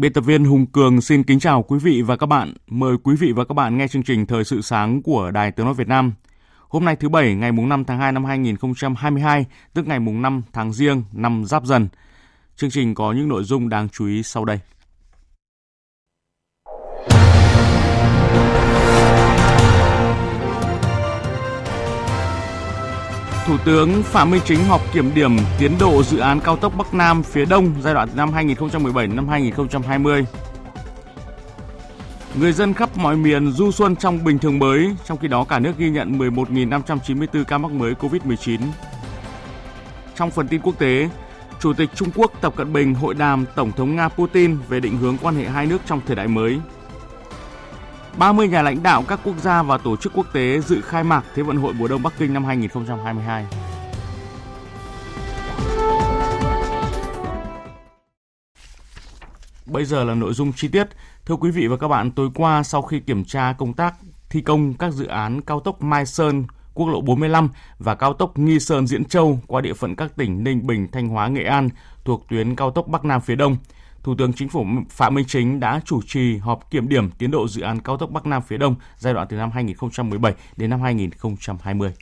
Biên tập viên Hùng Cường xin kính chào quý vị và các bạn. Mời quý vị và các bạn nghe chương trình Thời sự sáng của Đài Tiếng Nói Việt Nam. Hôm nay thứ Bảy, ngày 5 tháng 2 năm 2022, tức ngày 5 tháng Giêng năm Giáp Dần. Chương trình có những nội dung đáng chú ý sau đây. Thủ tướng Phạm Minh Chính họp kiểm điểm tiến độ dự án cao tốc Bắc Nam phía Đông giai đoạn từ năm 2017 đến năm 2020. Người dân khắp mọi miền du xuân trong bình thường mới, trong khi đó cả nước ghi nhận 11.594 ca mắc mới COVID-19. Trong phần tin quốc tế, Chủ tịch Trung Quốc Tập Cận Bình hội đàm Tổng thống Nga Putin về định hướng quan hệ hai nước trong thời đại mới. 30 nhà lãnh đạo các quốc gia và tổ chức quốc tế dự khai mạc Thế vận hội mùa đông Bắc Kinh năm 2022. Bây giờ là nội dung chi tiết. Thưa quý vị và các bạn, tối qua sau khi kiểm tra công tác thi công các dự án cao tốc Mai Sơn, quốc lộ 45 và cao tốc Nghi Sơn Diễn Châu qua địa phận các tỉnh Ninh Bình, Thanh Hóa, Nghệ An thuộc tuyến cao tốc Bắc Nam phía Đông – Thủ tướng Chính phủ Phạm Minh Chính đã chủ trì họp kiểm điểm tiến độ dự án cao tốc Bắc Nam phía Đông giai đoạn từ năm 2017 đến năm 2020.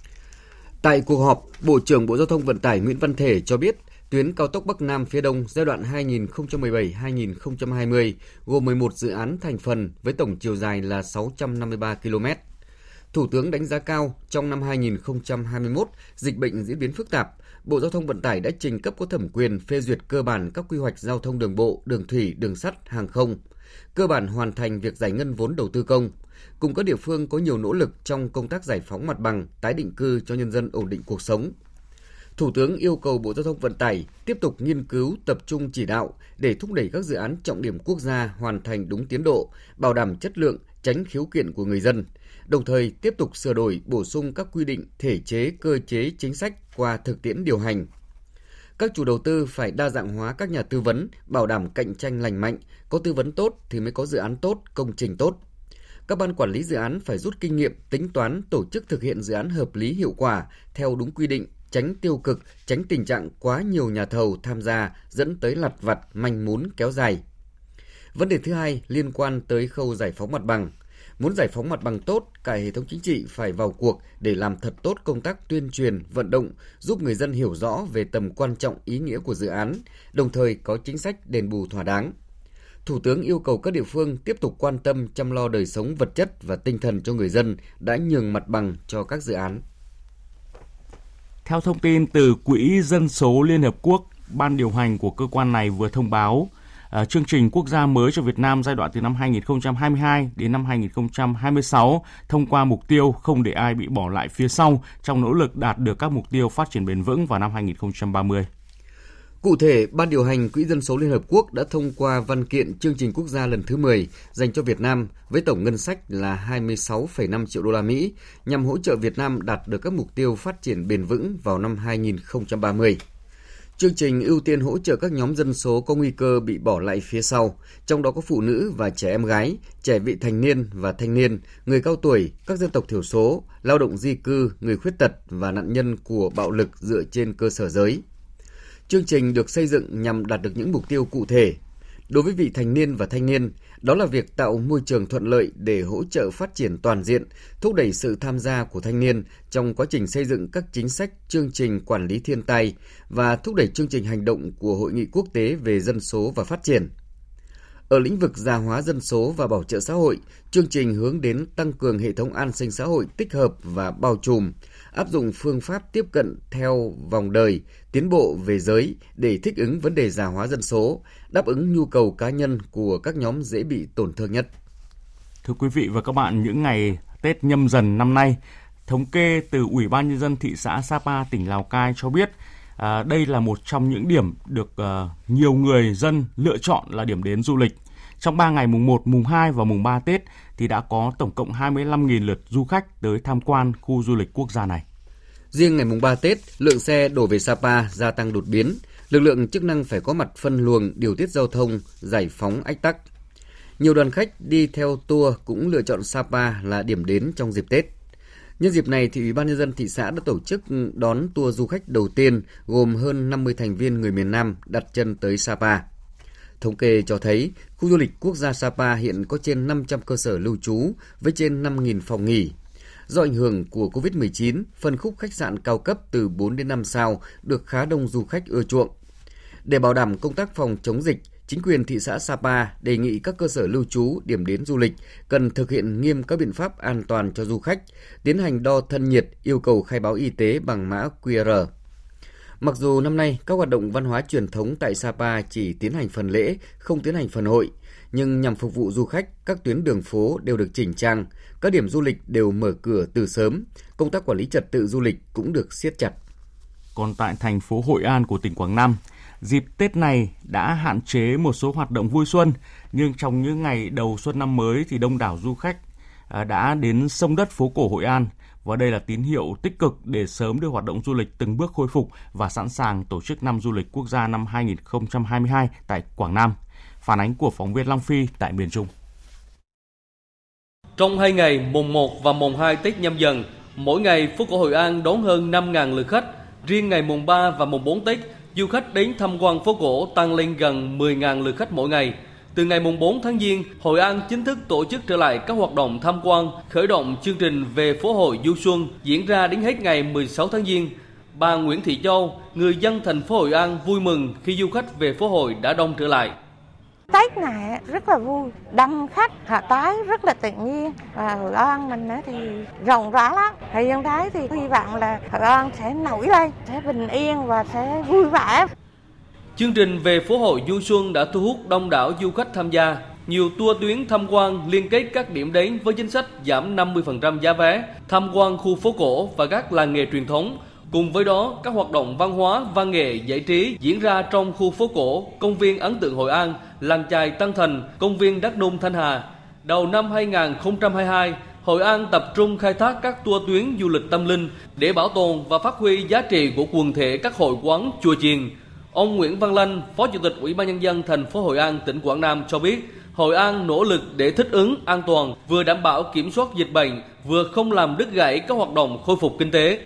Tại cuộc họp, Bộ trưởng Bộ Giao thông Vận tải Nguyễn Văn Thể cho biết tuyến cao tốc Bắc Nam phía Đông giai đoạn 2017-2020 gồm 11 dự án thành phần với tổng chiều dài là 653 km. Thủ tướng đánh giá cao trong năm 2021, dịch bệnh diễn biến phức tạp, Bộ Giao thông Vận tải đã trình cấp có thẩm quyền phê duyệt cơ bản các quy hoạch giao thông đường bộ, đường thủy, đường sắt, hàng không, cơ bản hoàn thành việc giải ngân vốn đầu tư công, cùng các địa phương có nhiều nỗ lực trong công tác giải phóng mặt bằng, tái định cư cho nhân dân ổn định cuộc sống. Thủ tướng yêu cầu Bộ Giao thông Vận tải tiếp tục nghiên cứu, tập trung chỉ đạo để thúc đẩy các dự án trọng điểm quốc gia hoàn thành đúng tiến độ, bảo đảm chất lượng, tránh khiếu kiện của người dân, đồng thời tiếp tục sửa đổi, bổ sung các quy định, thể chế, cơ chế, chính sách qua thực tiễn điều hành. Các chủ đầu tư phải đa dạng hóa các nhà tư vấn, bảo đảm cạnh tranh lành mạnh, có tư vấn tốt thì mới có dự án tốt, công trình tốt. Các ban quản lý dự án phải rút kinh nghiệm, tính toán, tổ chức thực hiện dự án hợp lý hiệu quả theo đúng quy định, tránh tiêu cực, tránh tình trạng quá nhiều nhà thầu tham gia dẫn tới lặt vặt, manh mún kéo dài. Vấn đề thứ hai liên quan tới khâu giải phóng mặt bằng. Muốn giải phóng mặt bằng tốt, cả hệ thống chính trị phải vào cuộc để làm thật tốt công tác tuyên truyền, vận động, giúp người dân hiểu rõ về tầm quan trọng ý nghĩa của dự án, đồng thời có chính sách đền bù thỏa đáng. Thủ tướng yêu cầu các địa phương tiếp tục quan tâm chăm lo đời sống vật chất và tinh thần cho người dân đã nhường mặt bằng cho các dự án. Theo thông tin từ Quỹ Dân số Liên Hợp Quốc, ban điều hành của cơ quan này vừa thông báo À, chương trình quốc gia mới cho Việt Nam giai đoạn từ năm 2022 đến năm 2026 thông qua mục tiêu không để ai bị bỏ lại phía sau trong nỗ lực đạt được các mục tiêu phát triển bền vững vào năm 2030. Cụ thể, Ban điều hành Quỹ dân số Liên Hợp Quốc đã thông qua văn kiện chương trình quốc gia lần thứ 10 dành cho Việt Nam với tổng ngân sách là 26,5 triệu đô la Mỹ nhằm hỗ trợ Việt Nam đạt được các mục tiêu phát triển bền vững vào năm 2030. Chương trình ưu tiên hỗ trợ các nhóm dân số có nguy cơ bị bỏ lại phía sau, trong đó có phụ nữ và trẻ em gái, trẻ vị thành niên và thanh niên, người cao tuổi, các dân tộc thiểu số, lao động di cư, người khuyết tật và nạn nhân của bạo lực dựa trên cơ sở giới. Chương trình được xây dựng nhằm đạt được những mục tiêu cụ thể. Đối với vị thành niên và thanh niên, đó là việc tạo môi trường thuận lợi để hỗ trợ phát triển toàn diện, thúc đẩy sự tham gia của thanh niên trong quá trình xây dựng các chính sách, chương trình quản lý thiên tai và thúc đẩy chương trình hành động của Hội nghị quốc tế về dân số và phát triển. Ở lĩnh vực già hóa dân số và bảo trợ xã hội, chương trình hướng đến tăng cường hệ thống an sinh xã hội tích hợp và bao trùm, áp dụng phương pháp tiếp cận theo vòng đời, tiến bộ về giới để thích ứng vấn đề già hóa dân số, đáp ứng nhu cầu cá nhân của các nhóm dễ bị tổn thương nhất. Thưa quý vị và các bạn, những ngày Tết nhâm dần năm nay, thống kê từ Ủy ban Nhân dân thị xã Sapa, tỉnh Lào Cai cho biết à, đây là một trong những điểm được uh, nhiều người dân lựa chọn là điểm đến du lịch. Trong 3 ngày mùng 1, mùng 2 và mùng 3 Tết thì đã có tổng cộng 25.000 lượt du khách tới tham quan khu du lịch quốc gia này. Riêng ngày mùng 3 Tết, lượng xe đổ về Sapa gia tăng đột biến. Lực lượng chức năng phải có mặt phân luồng, điều tiết giao thông, giải phóng ách tắc. Nhiều đoàn khách đi theo tour cũng lựa chọn Sapa là điểm đến trong dịp Tết. Nhân dịp này thì Ủy ban nhân dân thị xã đã tổ chức đón tour du khách đầu tiên gồm hơn 50 thành viên người miền Nam đặt chân tới Sapa. Thống kê cho thấy, khu du lịch quốc gia Sapa hiện có trên 500 cơ sở lưu trú với trên 5.000 phòng nghỉ. Do ảnh hưởng của COVID-19, phân khúc khách sạn cao cấp từ 4 đến 5 sao được khá đông du khách ưa chuộng. Để bảo đảm công tác phòng chống dịch, chính quyền thị xã Sapa đề nghị các cơ sở lưu trú, điểm đến du lịch cần thực hiện nghiêm các biện pháp an toàn cho du khách, tiến hành đo thân nhiệt, yêu cầu khai báo y tế bằng mã QR. Mặc dù năm nay các hoạt động văn hóa truyền thống tại Sapa chỉ tiến hành phần lễ, không tiến hành phần hội, nhưng nhằm phục vụ du khách, các tuyến đường phố đều được chỉnh trang, các điểm du lịch đều mở cửa từ sớm, công tác quản lý trật tự du lịch cũng được siết chặt. Còn tại thành phố Hội An của tỉnh Quảng Nam, dịp Tết này đã hạn chế một số hoạt động vui xuân, nhưng trong những ngày đầu xuân năm mới thì đông đảo du khách à, đã đến sông đất phố cổ Hội An và đây là tín hiệu tích cực để sớm đưa hoạt động du lịch từng bước khôi phục và sẵn sàng tổ chức năm du lịch quốc gia năm 2022 tại Quảng Nam. Phản ánh của phóng viên Long Phi tại miền Trung. Trong hai ngày mùng 1 và mùng 2 Tết nhâm dần, mỗi ngày phố cổ Hội An đón hơn 5.000 lượt khách. Riêng ngày mùng 3 và mùng 4 Tết, du khách đến tham quan phố cổ tăng lên gần 10.000 lượt khách mỗi ngày. Từ ngày 4 tháng Giêng, Hội An chính thức tổ chức trở lại các hoạt động tham quan, khởi động chương trình về phố hội du xuân diễn ra đến hết ngày 16 tháng Giêng. Bà Nguyễn Thị Châu, người dân thành phố Hội An vui mừng khi du khách về phố hội đã đông trở lại. Tết này rất là vui, đông khách, hạ tái rất là tự nhiên và Hội An mình thì rộng rãi lắm. Thời gian tới thì hy vọng là Hội An sẽ nổi lên, sẽ bình yên và sẽ vui vẻ. Chương trình về phố hội du xuân đã thu hút đông đảo du khách tham gia. Nhiều tour tuyến tham quan liên kết các điểm đến với chính sách giảm 50% giá vé, tham quan khu phố cổ và các làng nghề truyền thống. Cùng với đó, các hoạt động văn hóa, văn nghệ, giải trí diễn ra trong khu phố cổ, công viên ấn tượng Hội An, làng chài Tân Thành, công viên Đắc Nung Thanh Hà. Đầu năm 2022, Hội An tập trung khai thác các tour tuyến du lịch tâm linh để bảo tồn và phát huy giá trị của quần thể các hội quán chùa chiền, Ông Nguyễn Văn Lanh, Phó Chủ tịch Ủy ban nhân dân thành phố Hội An, tỉnh Quảng Nam cho biết, Hội An nỗ lực để thích ứng an toàn, vừa đảm bảo kiểm soát dịch bệnh, vừa không làm đứt gãy các hoạt động khôi phục kinh tế.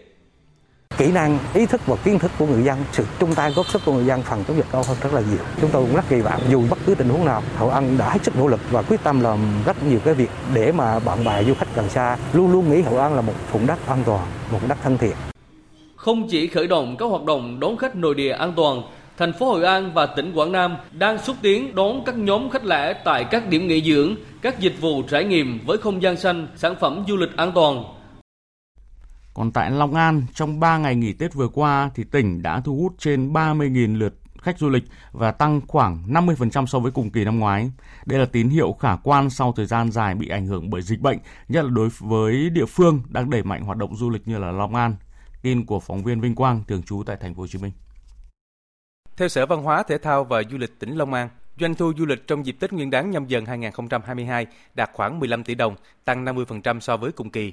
Kỹ năng, ý thức và kiến thức của người dân, sự chung tay góp sức của người dân phần chống dịch cao hơn rất là nhiều. Chúng tôi cũng rất kỳ vọng dù bất cứ tình huống nào, Hội An đã hết sức nỗ lực và quyết tâm làm rất nhiều cái việc để mà bạn bè du khách gần xa luôn luôn nghĩ Hội An là một vùng đất an toàn, một đất thân thiện không chỉ khởi động các hoạt động đón khách nội địa an toàn, thành phố Hội An và tỉnh Quảng Nam đang xúc tiến đón các nhóm khách lẻ tại các điểm nghỉ dưỡng, các dịch vụ trải nghiệm với không gian xanh, sản phẩm du lịch an toàn. Còn tại Long An, trong 3 ngày nghỉ Tết vừa qua thì tỉnh đã thu hút trên 30.000 lượt khách du lịch và tăng khoảng 50% so với cùng kỳ năm ngoái. Đây là tín hiệu khả quan sau thời gian dài bị ảnh hưởng bởi dịch bệnh, nhất là đối với địa phương đang đẩy mạnh hoạt động du lịch như là Long An, Tin của phóng viên Vinh Quang thường trú tại thành phố Hồ Chí Minh. Theo Sở Văn hóa, Thể thao và Du lịch tỉnh Long An, doanh thu du lịch trong dịp Tết Nguyên đán nhâm dần 2022 đạt khoảng 15 tỷ đồng, tăng 50% so với cùng kỳ.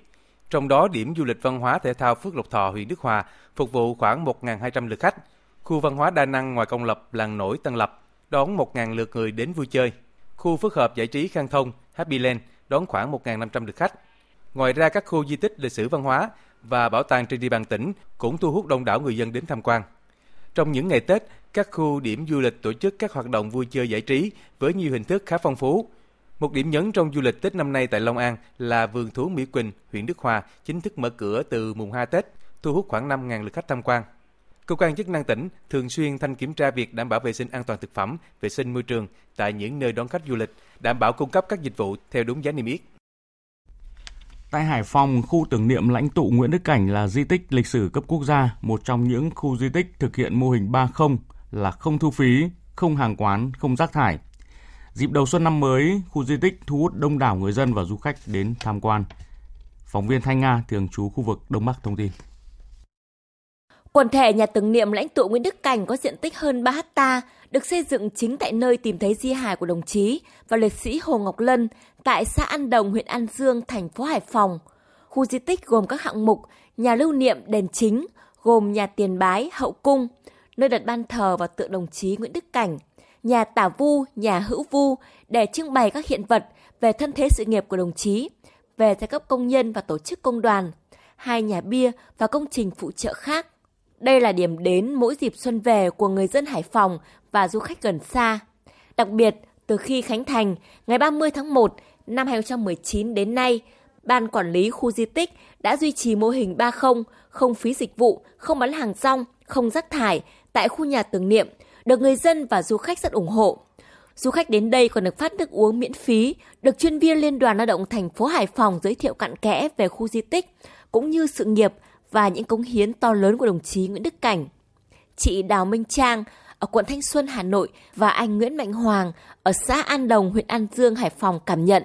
Trong đó, điểm du lịch văn hóa thể thao Phước Lộc Thọ, huyện Đức Hòa phục vụ khoảng 1.200 lượt khách. Khu văn hóa đa năng ngoài công lập làng nổi Tân Lập đón 1.000 lượt người đến vui chơi. Khu phức hợp giải trí Khang Thông, Happy Land đón khoảng 1.500 lượt khách. Ngoài ra, các khu di tích lịch sử văn hóa và bảo tàng trên địa bàn tỉnh cũng thu hút đông đảo người dân đến tham quan. Trong những ngày Tết, các khu điểm du lịch tổ chức các hoạt động vui chơi giải trí với nhiều hình thức khá phong phú. Một điểm nhấn trong du lịch Tết năm nay tại Long An là vườn thú Mỹ Quỳnh, huyện Đức Hòa chính thức mở cửa từ mùng 2 Tết, thu hút khoảng 5.000 lượt khách tham quan. Cơ quan chức năng tỉnh thường xuyên thanh kiểm tra việc đảm bảo vệ sinh an toàn thực phẩm, vệ sinh môi trường tại những nơi đón khách du lịch, đảm bảo cung cấp các dịch vụ theo đúng giá niêm yết. Tại Hải Phòng, khu tưởng niệm lãnh tụ Nguyễn Đức Cảnh là di tích lịch sử cấp quốc gia, một trong những khu di tích thực hiện mô hình 30 là không thu phí, không hàng quán, không rác thải. Dịp đầu xuân năm mới, khu di tích thu hút đông đảo người dân và du khách đến tham quan. Phóng viên Thanh Nga, thường trú khu vực Đông Bắc thông tin. Quần thể nhà tưởng niệm lãnh tụ Nguyễn Đức Cảnh có diện tích hơn 3 ha, được xây dựng chính tại nơi tìm thấy di hài của đồng chí và liệt sĩ Hồ Ngọc Lân tại xã An Đồng, huyện An Dương, thành phố Hải Phòng. Khu di tích gồm các hạng mục nhà lưu niệm đền chính, gồm nhà tiền bái, hậu cung, nơi đặt ban thờ và tượng đồng chí Nguyễn Đức Cảnh, nhà tả vu, nhà hữu vu để trưng bày các hiện vật về thân thế sự nghiệp của đồng chí, về giai cấp công nhân và tổ chức công đoàn, hai nhà bia và công trình phụ trợ khác. Đây là điểm đến mỗi dịp xuân về của người dân Hải Phòng và du khách gần xa. Đặc biệt, từ khi khánh thành ngày 30 tháng 1 năm 2019 đến nay, Ban Quản lý khu di tích đã duy trì mô hình 30, không phí dịch vụ, không bán hàng rong, không rác thải tại khu nhà tưởng niệm, được người dân và du khách rất ủng hộ. Du khách đến đây còn được phát nước uống miễn phí, được chuyên viên Liên đoàn Lao động thành phố Hải Phòng giới thiệu cặn kẽ về khu di tích, cũng như sự nghiệp và những cống hiến to lớn của đồng chí Nguyễn Đức Cảnh. Chị Đào Minh Trang ở quận Thanh Xuân, Hà Nội và anh Nguyễn Mạnh Hoàng ở xã An Đồng, huyện An Dương, Hải Phòng cảm nhận.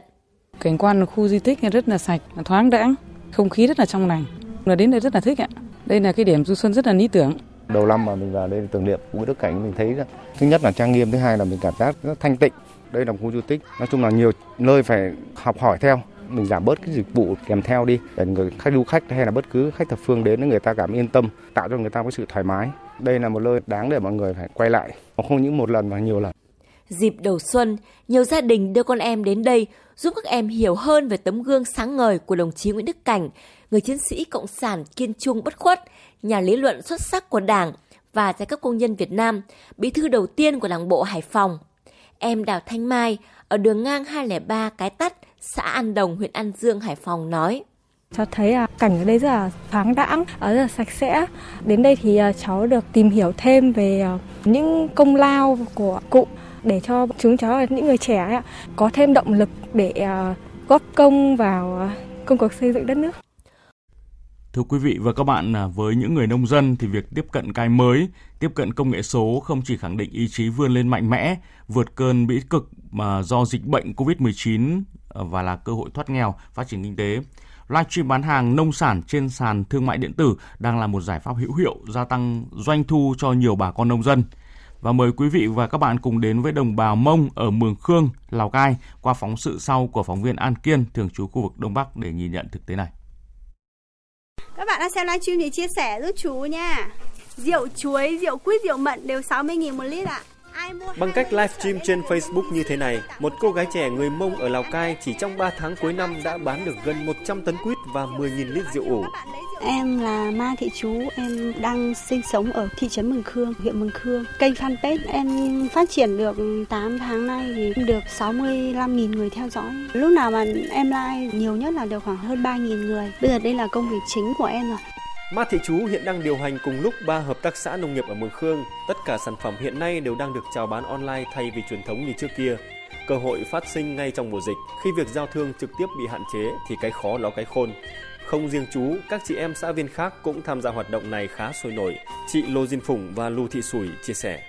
Cảnh quan khu di tích rất là sạch, thoáng đãng, không khí rất là trong lành. Là đến đây rất là thích ạ. Đây là cái điểm du xuân rất là lý tưởng. Đầu năm mà mình vào đây tưởng niệm Nguyễn Đức Cảnh mình thấy thứ nhất là trang nghiêm, thứ hai là mình cảm giác rất thanh tịnh. Đây là một khu di tích, nói chung là nhiều nơi phải học hỏi theo. Mình giảm bớt cái dịch vụ kèm theo đi. Để người khách du khách hay là bất cứ khách thập phương đến người ta cảm yên tâm tạo cho người ta có sự thoải mái. Đây là một nơi đáng để mọi người phải quay lại. Không những một lần mà nhiều lần. Dịp đầu xuân, nhiều gia đình đưa con em đến đây giúp các em hiểu hơn về tấm gương sáng ngời của đồng chí Nguyễn Đức Cảnh, người chiến sĩ cộng sản kiên trung bất khuất, nhà lý luận xuất sắc của Đảng và giai cấp công nhân Việt Nam, bí thư đầu tiên của Đảng bộ Hải Phòng. Em Đào Thanh Mai ở đường ngang 203 Cái Tắt, xã An Đồng, huyện An Dương, Hải Phòng nói. Cháu thấy à, cảnh ở đây rất là thoáng đãng, ờ, rất là sạch sẽ. Đến đây thì ờ, cháu được tìm hiểu thêm về ờ, những công lao của cụ để cho chúng cháu là những người trẻ có thêm động lực để góp công vào công cuộc xây dựng đất nước. Thưa quý vị và các bạn, à, với những người nông dân thì việc tiếp cận cái mới, tiếp cận công nghệ số không chỉ khẳng định ý chí vươn lên mạnh mẽ, vượt cơn bĩ cực mà do dịch bệnh COVID-19 à, và là cơ hội thoát nghèo, phát triển kinh tế. Livestream bán hàng nông sản trên sàn thương mại điện tử đang là một giải pháp hữu hiệu gia tăng doanh thu cho nhiều bà con nông dân. Và mời quý vị và các bạn cùng đến với đồng bào Mông ở Mường Khương, Lào Cai qua phóng sự sau của phóng viên An Kiên, thường trú khu vực Đông Bắc để nhìn nhận thực tế này. Các bạn đang xem livestream thì chia sẻ giúp chú nha. Rượu chuối, rượu quýt, rượu mận đều 60.000 một lít ạ. À. Bằng cách livestream trên Facebook như thế này, một cô gái trẻ người Mông ở Lào Cai chỉ trong 3 tháng cuối năm đã bán được gần 100 tấn quýt và 10.000 lít rượu ủ. Em là Ma Thị Chú, em đang sinh sống ở thị trấn Mường Khương, huyện Mường Khương. Kênh fanpage em phát triển được 8 tháng nay thì được 65.000 người theo dõi. Lúc nào mà em like nhiều nhất là được khoảng hơn 3.000 người. Bây giờ đây là công việc chính của em rồi. Ma Thị Chú hiện đang điều hành cùng lúc 3 hợp tác xã nông nghiệp ở Mường Khương. Tất cả sản phẩm hiện nay đều đang được chào bán online thay vì truyền thống như trước kia. Cơ hội phát sinh ngay trong mùa dịch, khi việc giao thương trực tiếp bị hạn chế thì cái khó ló cái khôn. Không riêng chú, các chị em xã viên khác cũng tham gia hoạt động này khá sôi nổi. Chị Lô Diên Phùng và Lưu Thị Sủi chia sẻ.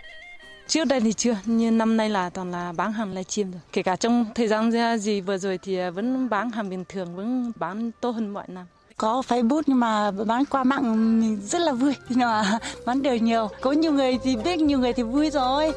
Trước đây thì chưa, nhưng năm nay là toàn là bán hàng livestream rồi. Kể cả trong thời gian gì vừa rồi thì à, vẫn bán hàng bình thường, vẫn bán tốt hơn mọi năm có Facebook nhưng mà bán qua mạng mình rất là vui nhưng mà bán được nhiều có nhiều người thì biết nhiều người thì vui rồi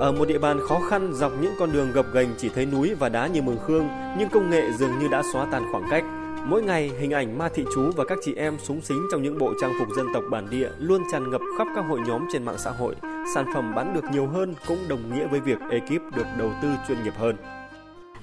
ở một địa bàn khó khăn dọc những con đường gập ghềnh chỉ thấy núi và đá như Mường Khương, nhưng công nghệ dường như đã xóa tan khoảng cách. Mỗi ngày, hình ảnh ma thị chú và các chị em súng xính trong những bộ trang phục dân tộc bản địa luôn tràn ngập khắp các hội nhóm trên mạng xã hội. Sản phẩm bán được nhiều hơn cũng đồng nghĩa với việc ekip được đầu tư chuyên nghiệp hơn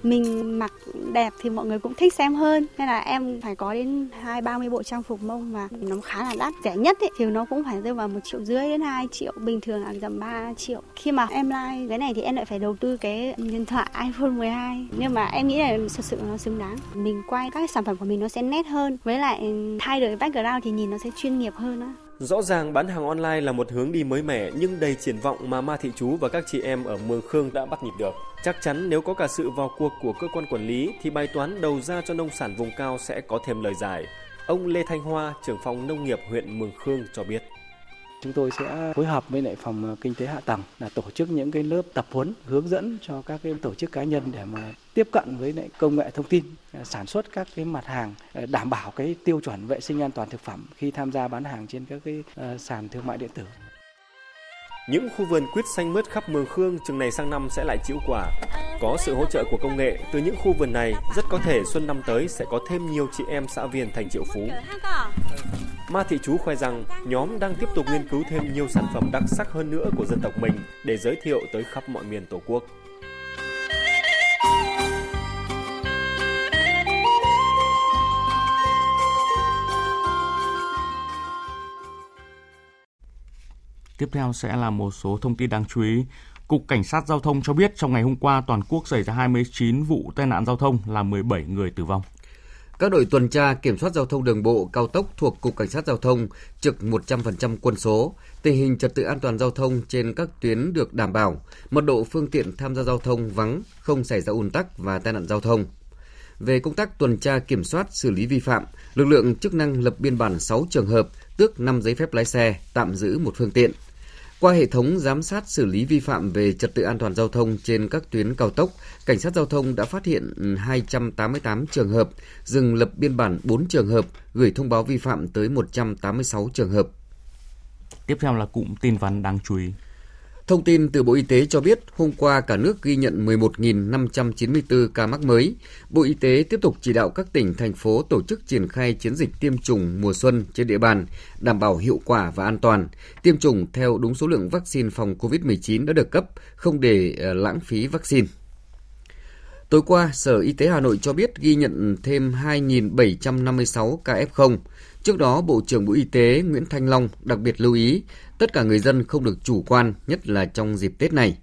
mình mặc đẹp thì mọi người cũng thích xem hơn. Nên là em phải có đến hai ba mươi bộ trang phục mông mà nó khá là đắt rẻ nhất ấy, thì nó cũng phải rơi vào một triệu rưỡi đến 2 triệu. Bình thường là tầm 3 triệu. Khi mà em like cái này thì em lại phải đầu tư cái điện thoại iPhone 12 nhưng mà em nghĩ là thật sự nó xứng đáng. Mình quay các sản phẩm của mình nó sẽ nét hơn. Với lại thay đổi background thì nhìn nó sẽ chuyên nghiệp hơn á. Rõ ràng bán hàng online là một hướng đi mới mẻ nhưng đầy triển vọng mà Ma Thị Chú và các chị em ở Mường Khương đã bắt nhịp được. Chắc chắn nếu có cả sự vào cuộc của cơ quan quản lý thì bài toán đầu ra cho nông sản vùng cao sẽ có thêm lời giải. Ông Lê Thanh Hoa, trưởng phòng nông nghiệp huyện Mường Khương cho biết. Chúng tôi sẽ phối hợp với lại phòng kinh tế hạ tầng là tổ chức những cái lớp tập huấn hướng dẫn cho các cái tổ chức cá nhân để mà tiếp cận với lại công nghệ thông tin sản xuất các cái mặt hàng ờ, đảm bảo cái tiêu chuẩn vệ sinh an toàn thực phẩm khi tham gia bán hàng trên các cái ờ, sàn thương mại điện tử. Những khu vườn quýt xanh mướt khắp Mường Khương chừng này sang năm sẽ lại chịu quả. Có sự hỗ trợ của công nghệ từ những khu vườn này, rất có thể xuân năm tới sẽ có thêm nhiều chị em xã viên thành triệu phú. Ma Thị Chú khoe rằng nhóm đang tiếp tục nghiên cứu thêm nhiều sản phẩm đặc sắc hơn nữa của dân tộc mình để giới thiệu tới khắp mọi miền Tổ quốc. Tiếp theo sẽ là một số thông tin đáng chú ý. Cục Cảnh sát Giao thông cho biết trong ngày hôm qua toàn quốc xảy ra 29 vụ tai nạn giao thông làm 17 người tử vong. Các đội tuần tra kiểm soát giao thông đường bộ cao tốc thuộc Cục Cảnh sát Giao thông trực 100% quân số, tình hình trật tự an toàn giao thông trên các tuyến được đảm bảo, mật độ phương tiện tham gia giao thông vắng, không xảy ra ùn tắc và tai nạn giao thông. Về công tác tuần tra kiểm soát xử lý vi phạm, lực lượng chức năng lập biên bản 6 trường hợp, tước 5 giấy phép lái xe, tạm giữ một phương tiện. Qua hệ thống giám sát xử lý vi phạm về trật tự an toàn giao thông trên các tuyến cao tốc, cảnh sát giao thông đã phát hiện 288 trường hợp, dừng lập biên bản 4 trường hợp, gửi thông báo vi phạm tới 186 trường hợp. Tiếp theo là cụm tin vắn đáng chú ý. Thông tin từ Bộ Y tế cho biết, hôm qua cả nước ghi nhận 11.594 ca mắc mới. Bộ Y tế tiếp tục chỉ đạo các tỉnh, thành phố tổ chức triển khai chiến dịch tiêm chủng mùa xuân trên địa bàn, đảm bảo hiệu quả và an toàn. Tiêm chủng theo đúng số lượng vaccine phòng COVID-19 đã được cấp, không để ờ, lãng phí vaccine. Tối qua, Sở Y tế Hà Nội cho biết ghi nhận thêm 2.756 ca F0. Trước đó, Bộ trưởng Bộ Y tế Nguyễn Thanh Long đặc biệt lưu ý tất cả người dân không được chủ quan, nhất là trong dịp Tết này.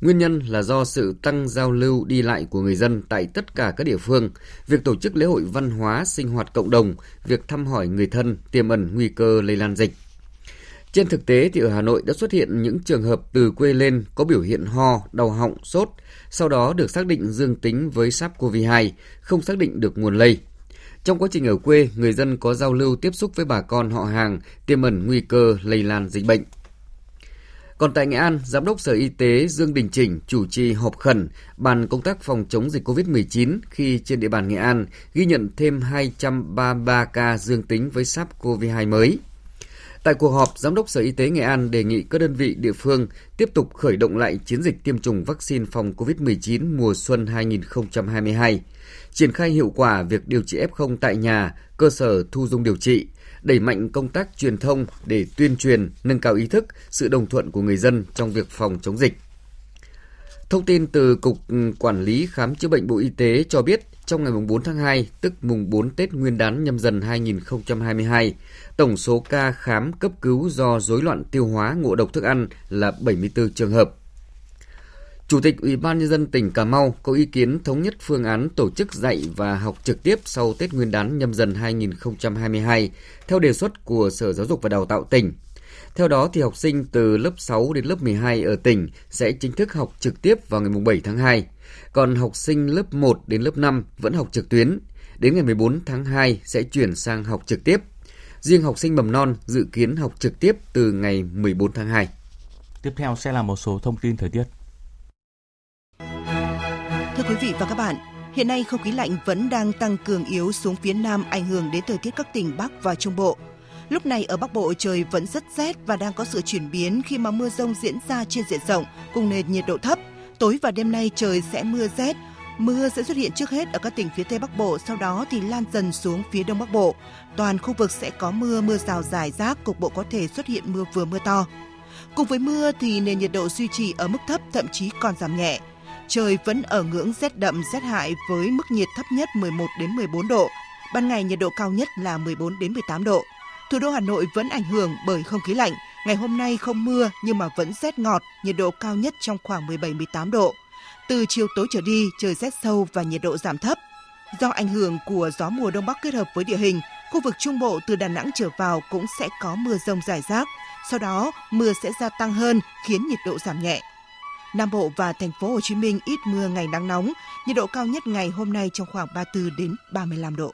Nguyên nhân là do sự tăng giao lưu đi lại của người dân tại tất cả các địa phương, việc tổ chức lễ hội văn hóa, sinh hoạt cộng đồng, việc thăm hỏi người thân tiềm ẩn nguy cơ lây lan dịch. Trên thực tế thì ở Hà Nội đã xuất hiện những trường hợp từ quê lên có biểu hiện ho, đau họng, sốt, sau đó được xác định dương tính với SARS-CoV-2, không xác định được nguồn lây. Trong quá trình ở quê, người dân có giao lưu tiếp xúc với bà con họ hàng, tiềm ẩn nguy cơ lây lan dịch bệnh. Còn tại Nghệ An, Giám đốc Sở Y tế Dương Đình Chỉnh chủ trì họp khẩn bàn công tác phòng chống dịch COVID-19 khi trên địa bàn Nghệ An ghi nhận thêm 233 ca dương tính với SARS-CoV-2 mới. Tại cuộc họp, Giám đốc Sở Y tế Nghệ An đề nghị các đơn vị địa phương tiếp tục khởi động lại chiến dịch tiêm chủng vaccine phòng COVID-19 mùa xuân 2022, triển khai hiệu quả việc điều trị F0 tại nhà, cơ sở thu dung điều trị, đẩy mạnh công tác truyền thông để tuyên truyền, nâng cao ý thức, sự đồng thuận của người dân trong việc phòng chống dịch. Thông tin từ Cục ừ, Quản lý Khám chữa bệnh Bộ Y tế cho biết, trong ngày 4 tháng 2, tức mùng 4 Tết Nguyên đán nhâm dần 2022, tổng số ca khám cấp cứu do rối loạn tiêu hóa ngộ độc thức ăn là 74 trường hợp. Chủ tịch Ủy ban nhân dân tỉnh Cà Mau có ý kiến thống nhất phương án tổ chức dạy và học trực tiếp sau Tết Nguyên đán nhâm dần 2022 theo đề xuất của Sở Giáo dục và Đào tạo tỉnh. Theo đó thì học sinh từ lớp 6 đến lớp 12 ở tỉnh sẽ chính thức học trực tiếp vào ngày 7 tháng 2. Còn học sinh lớp 1 đến lớp 5 vẫn học trực tuyến. Đến ngày 14 tháng 2 sẽ chuyển sang học trực tiếp. Riêng học sinh mầm non dự kiến học trực tiếp từ ngày 14 tháng 2. Tiếp theo sẽ là một số thông tin thời tiết. Thưa quý vị và các bạn, hiện nay không khí lạnh vẫn đang tăng cường yếu xuống phía Nam ảnh hưởng đến thời tiết các tỉnh Bắc và Trung Bộ. Lúc này ở Bắc Bộ trời vẫn rất rét và đang có sự chuyển biến khi mà mưa rông diễn ra trên diện rộng cùng nền nhiệt độ thấp. Tối và đêm nay trời sẽ mưa rét, Mưa sẽ xuất hiện trước hết ở các tỉnh phía Tây Bắc Bộ, sau đó thì lan dần xuống phía Đông Bắc Bộ. Toàn khu vực sẽ có mưa, mưa rào rải rác, cục bộ có thể xuất hiện mưa vừa mưa to. Cùng với mưa thì nền nhiệt độ duy trì ở mức thấp thậm chí còn giảm nhẹ. Trời vẫn ở ngưỡng rét đậm rét hại với mức nhiệt thấp nhất 11 đến 14 độ, ban ngày nhiệt độ cao nhất là 14 đến 18 độ. Thủ đô Hà Nội vẫn ảnh hưởng bởi không khí lạnh. Ngày hôm nay không mưa nhưng mà vẫn rét ngọt, nhiệt độ cao nhất trong khoảng 17-18 độ. Từ chiều tối trở đi, trời rét sâu và nhiệt độ giảm thấp. Do ảnh hưởng của gió mùa đông bắc kết hợp với địa hình, khu vực Trung Bộ từ Đà Nẵng trở vào cũng sẽ có mưa rông rải rác. Sau đó, mưa sẽ gia tăng hơn khiến nhiệt độ giảm nhẹ. Nam Bộ và thành phố Hồ Chí Minh ít mưa ngày nắng nóng, nhiệt độ cao nhất ngày hôm nay trong khoảng 34 đến 35 độ.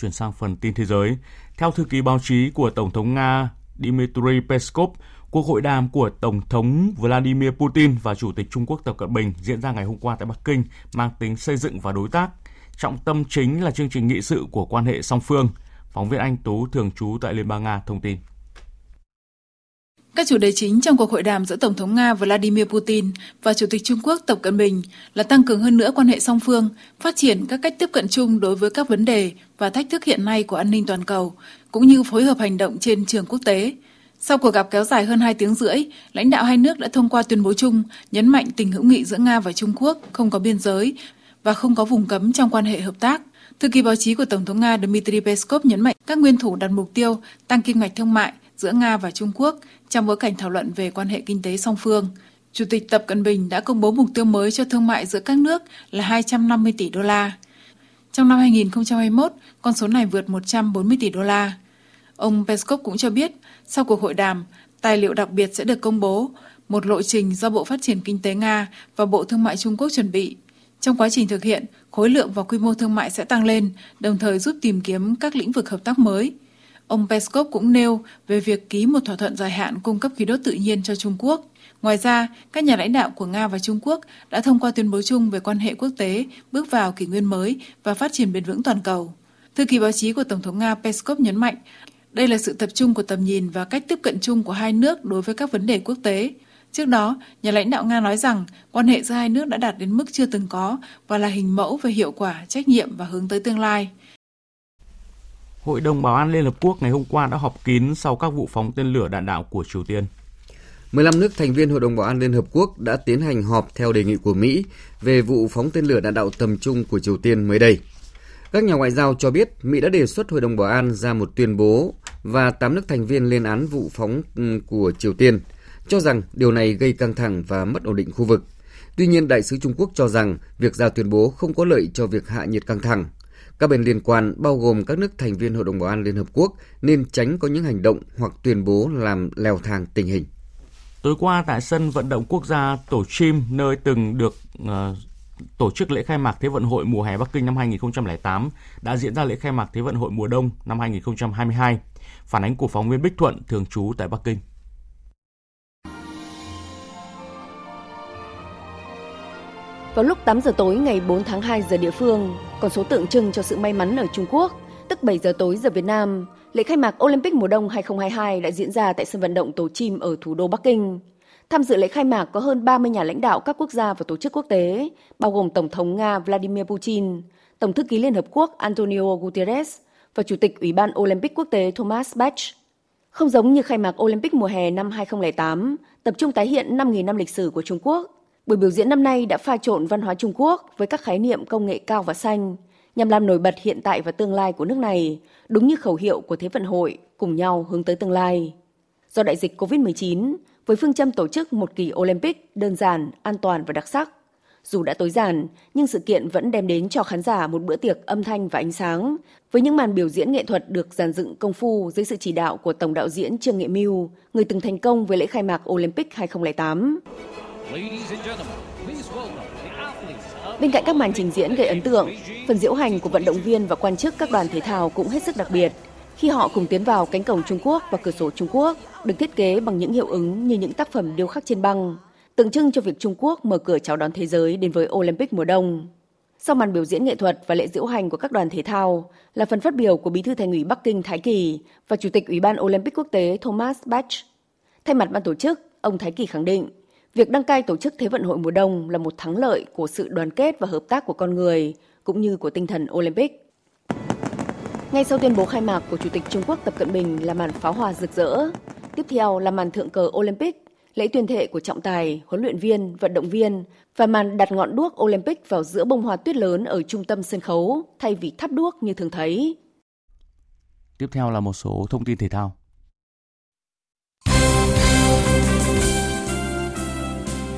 Chuyển sang phần tin thế giới, theo thư ký báo chí của Tổng thống Nga Dmitry Peskov, cuộc hội đàm của Tổng thống Vladimir Putin và Chủ tịch Trung Quốc Tập Cận Bình diễn ra ngày hôm qua tại Bắc Kinh mang tính xây dựng và đối tác. Trọng tâm chính là chương trình nghị sự của quan hệ song phương. Phóng viên Anh Tú thường trú tại Liên bang Nga thông tin. Các chủ đề chính trong cuộc hội đàm giữa Tổng thống Nga Vladimir Putin và Chủ tịch Trung Quốc Tập Cận Bình là tăng cường hơn nữa quan hệ song phương, phát triển các cách tiếp cận chung đối với các vấn đề và thách thức hiện nay của an ninh toàn cầu, cũng như phối hợp hành động trên trường quốc tế. Sau cuộc gặp kéo dài hơn 2 tiếng rưỡi, lãnh đạo hai nước đã thông qua tuyên bố chung nhấn mạnh tình hữu nghị giữa Nga và Trung Quốc không có biên giới và không có vùng cấm trong quan hệ hợp tác. Thư ký báo chí của Tổng thống Nga Dmitry Peskov nhấn mạnh các nguyên thủ đặt mục tiêu tăng kim ngạch thương mại giữa Nga và Trung Quốc trong bối cảnh thảo luận về quan hệ kinh tế song phương. Chủ tịch Tập Cận Bình đã công bố mục tiêu mới cho thương mại giữa các nước là 250 tỷ đô la. Trong năm 2021, con số này vượt 140 tỷ đô la. Ông Peskov cũng cho biết, sau cuộc hội đàm, tài liệu đặc biệt sẽ được công bố, một lộ trình do Bộ Phát triển Kinh tế Nga và Bộ Thương mại Trung Quốc chuẩn bị. Trong quá trình thực hiện, khối lượng và quy mô thương mại sẽ tăng lên, đồng thời giúp tìm kiếm các lĩnh vực hợp tác mới – Ông Peskov cũng nêu về việc ký một thỏa thuận dài hạn cung cấp khí đốt tự nhiên cho Trung Quốc. Ngoài ra, các nhà lãnh đạo của Nga và Trung Quốc đã thông qua tuyên bố chung về quan hệ quốc tế bước vào kỷ nguyên mới và phát triển bền vững toàn cầu. Thư ký báo chí của Tổng thống Nga Peskov nhấn mạnh, đây là sự tập trung của tầm nhìn và cách tiếp cận chung của hai nước đối với các vấn đề quốc tế. Trước đó, nhà lãnh đạo Nga nói rằng quan hệ giữa hai nước đã đạt đến mức chưa từng có và là hình mẫu về hiệu quả, trách nhiệm và hướng tới tương lai. Hội đồng Bảo an Liên Hợp Quốc ngày hôm qua đã họp kín sau các vụ phóng tên lửa đạn đạo của Triều Tiên. 15 nước thành viên Hội đồng Bảo an Liên Hợp Quốc đã tiến hành họp theo đề nghị của Mỹ về vụ phóng tên lửa đạn đạo tầm trung của Triều Tiên mới đây. Các nhà ngoại giao cho biết Mỹ đã đề xuất Hội đồng Bảo an ra một tuyên bố và 8 nước thành viên lên án vụ phóng của Triều Tiên, cho rằng điều này gây căng thẳng và mất ổn định khu vực. Tuy nhiên, Đại sứ Trung Quốc cho rằng việc ra tuyên bố không có lợi cho việc hạ nhiệt căng thẳng các bên liên quan bao gồm các nước thành viên Hội đồng Bảo an Liên Hợp Quốc nên tránh có những hành động hoặc tuyên bố làm leo thang tình hình. Tối qua tại sân vận động quốc gia Tổ Chim nơi từng được uh, tổ chức lễ khai mạc Thế vận hội mùa hè Bắc Kinh năm 2008 đã diễn ra lễ khai mạc Thế vận hội mùa đông năm 2022. Phản ánh của phóng viên Bích Thuận thường trú tại Bắc Kinh. Vào lúc 8 giờ tối ngày 4 tháng 2 giờ địa phương, con số tượng trưng cho sự may mắn ở Trung Quốc, tức 7 giờ tối giờ Việt Nam, lễ khai mạc Olympic mùa đông 2022 đã diễn ra tại sân vận động Tổ Chim ở thủ đô Bắc Kinh. Tham dự lễ khai mạc có hơn 30 nhà lãnh đạo các quốc gia và tổ chức quốc tế, bao gồm Tổng thống Nga Vladimir Putin, Tổng thư ký Liên Hợp Quốc Antonio Guterres và Chủ tịch Ủy ban Olympic quốc tế Thomas Bach. Không giống như khai mạc Olympic mùa hè năm 2008, tập trung tái hiện 5.000 năm lịch sử của Trung Quốc, Buổi biểu diễn năm nay đã pha trộn văn hóa Trung Quốc với các khái niệm công nghệ cao và xanh, nhằm làm nổi bật hiện tại và tương lai của nước này, đúng như khẩu hiệu của Thế vận hội, cùng nhau hướng tới tương lai. Do đại dịch COVID-19, với phương châm tổ chức một kỳ Olympic đơn giản, an toàn và đặc sắc, dù đã tối giản, nhưng sự kiện vẫn đem đến cho khán giả một bữa tiệc âm thanh và ánh sáng, với những màn biểu diễn nghệ thuật được dàn dựng công phu dưới sự chỉ đạo của tổng đạo diễn Trương Nghệ Mưu, người từng thành công với lễ khai mạc Olympic 2008. Bên cạnh các màn trình diễn gây ấn tượng, phần diễu hành của vận động viên và quan chức các đoàn thể thao cũng hết sức đặc biệt khi họ cùng tiến vào cánh cổng Trung Quốc và cửa sổ Trung Quốc được thiết kế bằng những hiệu ứng như những tác phẩm điêu khắc trên băng, tượng trưng cho việc Trung Quốc mở cửa chào đón thế giới đến với Olympic mùa đông. Sau màn biểu diễn nghệ thuật và lễ diễu hành của các đoàn thể thao là phần phát biểu của Bí thư Thành ủy Bắc Kinh Thái Kỳ và Chủ tịch Ủy ban Olympic quốc tế Thomas Bach. Thay mặt ban tổ chức, ông Thái Kỳ khẳng định Việc đăng cai tổ chức Thế vận hội mùa đông là một thắng lợi của sự đoàn kết và hợp tác của con người, cũng như của tinh thần Olympic. Ngay sau tuyên bố khai mạc của Chủ tịch Trung Quốc Tập Cận Bình là màn pháo hoa rực rỡ, tiếp theo là màn thượng cờ Olympic, lễ tuyên thệ của trọng tài, huấn luyện viên, vận động viên và màn đặt ngọn đuốc Olympic vào giữa bông hoa tuyết lớn ở trung tâm sân khấu thay vì thắp đuốc như thường thấy. Tiếp theo là một số thông tin thể thao.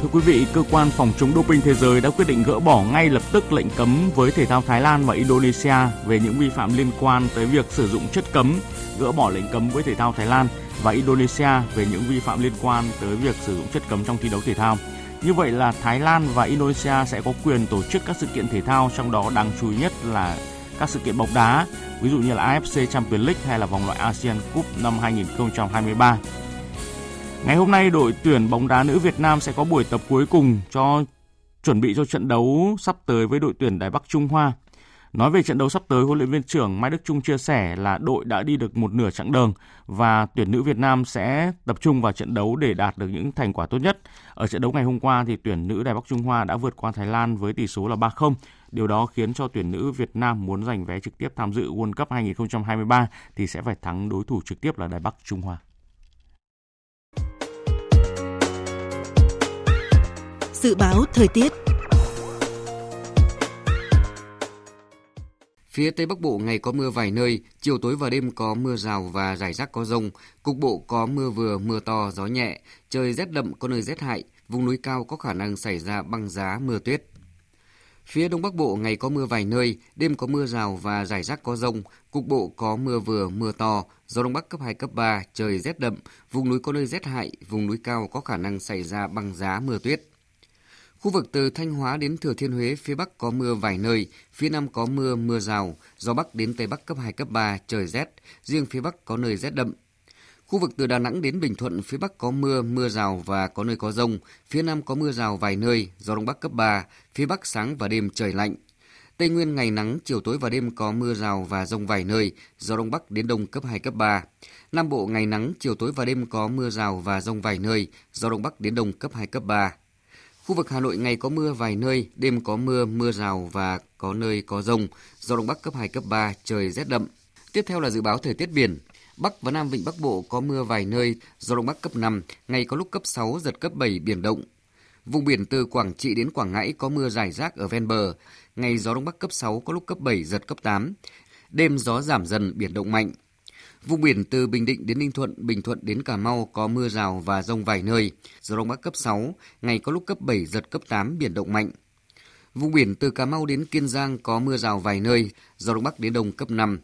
Thưa quý vị, cơ quan phòng chống doping thế giới đã quyết định gỡ bỏ ngay lập tức lệnh cấm với thể thao Thái Lan và Indonesia về những vi phạm liên quan tới việc sử dụng chất cấm, gỡ bỏ lệnh cấm với thể thao Thái Lan và Indonesia về những vi phạm liên quan tới việc sử dụng chất cấm trong thi đấu thể thao. Như vậy là Thái Lan và Indonesia sẽ có quyền tổ chức các sự kiện thể thao trong đó đáng chú ý nhất là các sự kiện bóng đá, ví dụ như là AFC Champions League hay là vòng loại ASEAN Cup năm 2023. Ngày hôm nay, đội tuyển bóng đá nữ Việt Nam sẽ có buổi tập cuối cùng cho chuẩn bị cho trận đấu sắp tới với đội tuyển Đài Bắc Trung Hoa. Nói về trận đấu sắp tới, huấn luyện viên trưởng Mai Đức Trung chia sẻ là đội đã đi được một nửa chặng đường và tuyển nữ Việt Nam sẽ tập trung vào trận đấu để đạt được những thành quả tốt nhất. Ở trận đấu ngày hôm qua thì tuyển nữ Đài Bắc Trung Hoa đã vượt qua Thái Lan với tỷ số là 3-0. Điều đó khiến cho tuyển nữ Việt Nam muốn giành vé trực tiếp tham dự World Cup 2023 thì sẽ phải thắng đối thủ trực tiếp là Đài Bắc Trung Hoa. Dự báo thời tiết Phía Tây Bắc Bộ ngày có mưa vài nơi, chiều tối và đêm có mưa rào và rải rác có rông. Cục bộ có mưa vừa, mưa to, gió nhẹ. Trời rét đậm có nơi rét hại. Vùng núi cao có khả năng xảy ra băng giá, mưa tuyết. Phía Đông Bắc Bộ ngày có mưa vài nơi, đêm có mưa rào và rải rác có rông. Cục bộ có mưa vừa, mưa to, gió Đông Bắc cấp 2, cấp 3, trời rét đậm. Vùng núi có nơi rét hại, vùng núi cao có khả năng xảy ra băng giá, mưa tuyết. Khu vực từ Thanh Hóa đến Thừa Thiên Huế, phía Bắc có mưa vài nơi, phía Nam có mưa, mưa rào, gió Bắc đến Tây Bắc cấp 2, cấp 3, trời rét, riêng phía Bắc có nơi rét đậm. Khu vực từ Đà Nẵng đến Bình Thuận, phía Bắc có mưa, mưa rào và có nơi có rông, phía Nam có mưa rào vài nơi, gió Đông Bắc cấp 3, phía Bắc sáng và đêm trời lạnh. Tây Nguyên ngày nắng, chiều tối và đêm có mưa rào và rông vài nơi, gió Đông Bắc đến Đông cấp 2, cấp 3. Nam Bộ ngày nắng, chiều tối và đêm có mưa rào và rông vài nơi, gió Đông Bắc đến Đông cấp 2, cấp 3. Khu vực Hà Nội ngày có mưa vài nơi, đêm có mưa, mưa rào và có nơi có rông, gió Đông Bắc cấp 2, cấp 3, trời rét đậm. Tiếp theo là dự báo thời tiết biển. Bắc và Nam Vịnh Bắc Bộ có mưa vài nơi, gió Đông Bắc cấp 5, ngày có lúc cấp 6, giật cấp 7, biển động. Vùng biển từ Quảng Trị đến Quảng Ngãi có mưa rải rác ở ven bờ, ngày gió Đông Bắc cấp 6, có lúc cấp 7, giật cấp 8. Đêm gió giảm dần, biển động mạnh. Vùng biển từ Bình Định đến Ninh Thuận, Bình Thuận đến Cà Mau có mưa rào và rông vài nơi, gió đông bắc cấp 6, ngày có lúc cấp 7, giật cấp 8, biển động mạnh. Vùng biển từ Cà Mau đến Kiên Giang có mưa rào vài nơi, gió đông bắc đến đông cấp 5.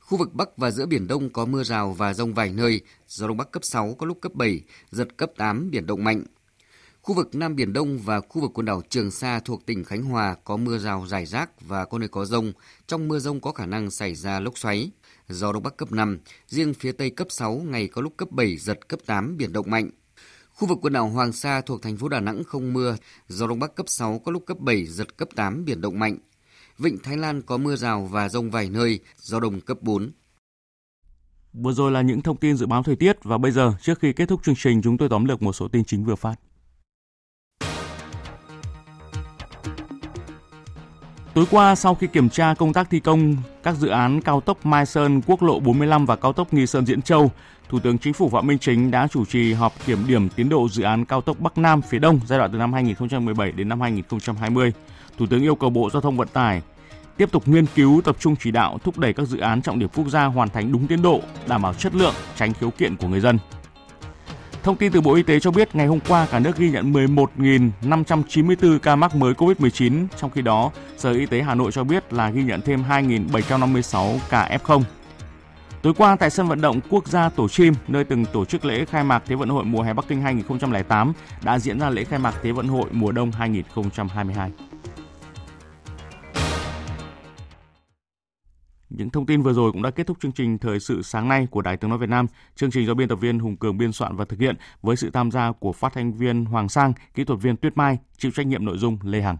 Khu vực Bắc và giữa Biển Đông có mưa rào và rông vài nơi, gió Đông Bắc cấp 6, có lúc cấp 7, giật cấp 8, biển động mạnh. Khu vực Nam Biển Đông và khu vực quần đảo Trường Sa thuộc tỉnh Khánh Hòa có mưa rào rải rác và có nơi có rông. Trong mưa rông có khả năng xảy ra lốc xoáy gió Đông Bắc cấp 5, riêng phía Tây cấp 6, ngày có lúc cấp 7, giật cấp 8, biển động mạnh. Khu vực quần đảo Hoàng Sa thuộc thành phố Đà Nẵng không mưa, gió Đông Bắc cấp 6, có lúc cấp 7, giật cấp 8, biển động mạnh. Vịnh Thái Lan có mưa rào và rông vài nơi, gió đông cấp 4. Vừa rồi là những thông tin dự báo thời tiết và bây giờ trước khi kết thúc chương trình chúng tôi tóm lược một số tin chính vừa phát. Tối qua, sau khi kiểm tra công tác thi công các dự án cao tốc Mai Sơn, quốc lộ 45 và cao tốc Nghi Sơn Diễn Châu, Thủ tướng Chính phủ Phạm Minh Chính đã chủ trì họp kiểm điểm tiến độ dự án cao tốc Bắc Nam phía Đông giai đoạn từ năm 2017 đến năm 2020. Thủ tướng yêu cầu Bộ Giao thông Vận tải tiếp tục nghiên cứu tập trung chỉ đạo thúc đẩy các dự án trọng điểm quốc gia hoàn thành đúng tiến độ, đảm bảo chất lượng, tránh khiếu kiện của người dân. Thông tin từ Bộ Y tế cho biết ngày hôm qua cả nước ghi nhận 11.594 ca mắc mới COVID-19, trong khi đó Sở Y tế Hà Nội cho biết là ghi nhận thêm 2.756 ca F0. Tối qua tại sân vận động quốc gia Tổ Chim, nơi từng tổ chức lễ khai mạc Thế vận hội mùa hè Bắc Kinh 2008, đã diễn ra lễ khai mạc Thế vận hội mùa đông 2022. Những thông tin vừa rồi cũng đã kết thúc chương trình Thời sự sáng nay của Đài Tiếng Nói Việt Nam. Chương trình do biên tập viên Hùng Cường biên soạn và thực hiện với sự tham gia của phát thanh viên Hoàng Sang, kỹ thuật viên Tuyết Mai, chịu trách nhiệm nội dung Lê Hằng.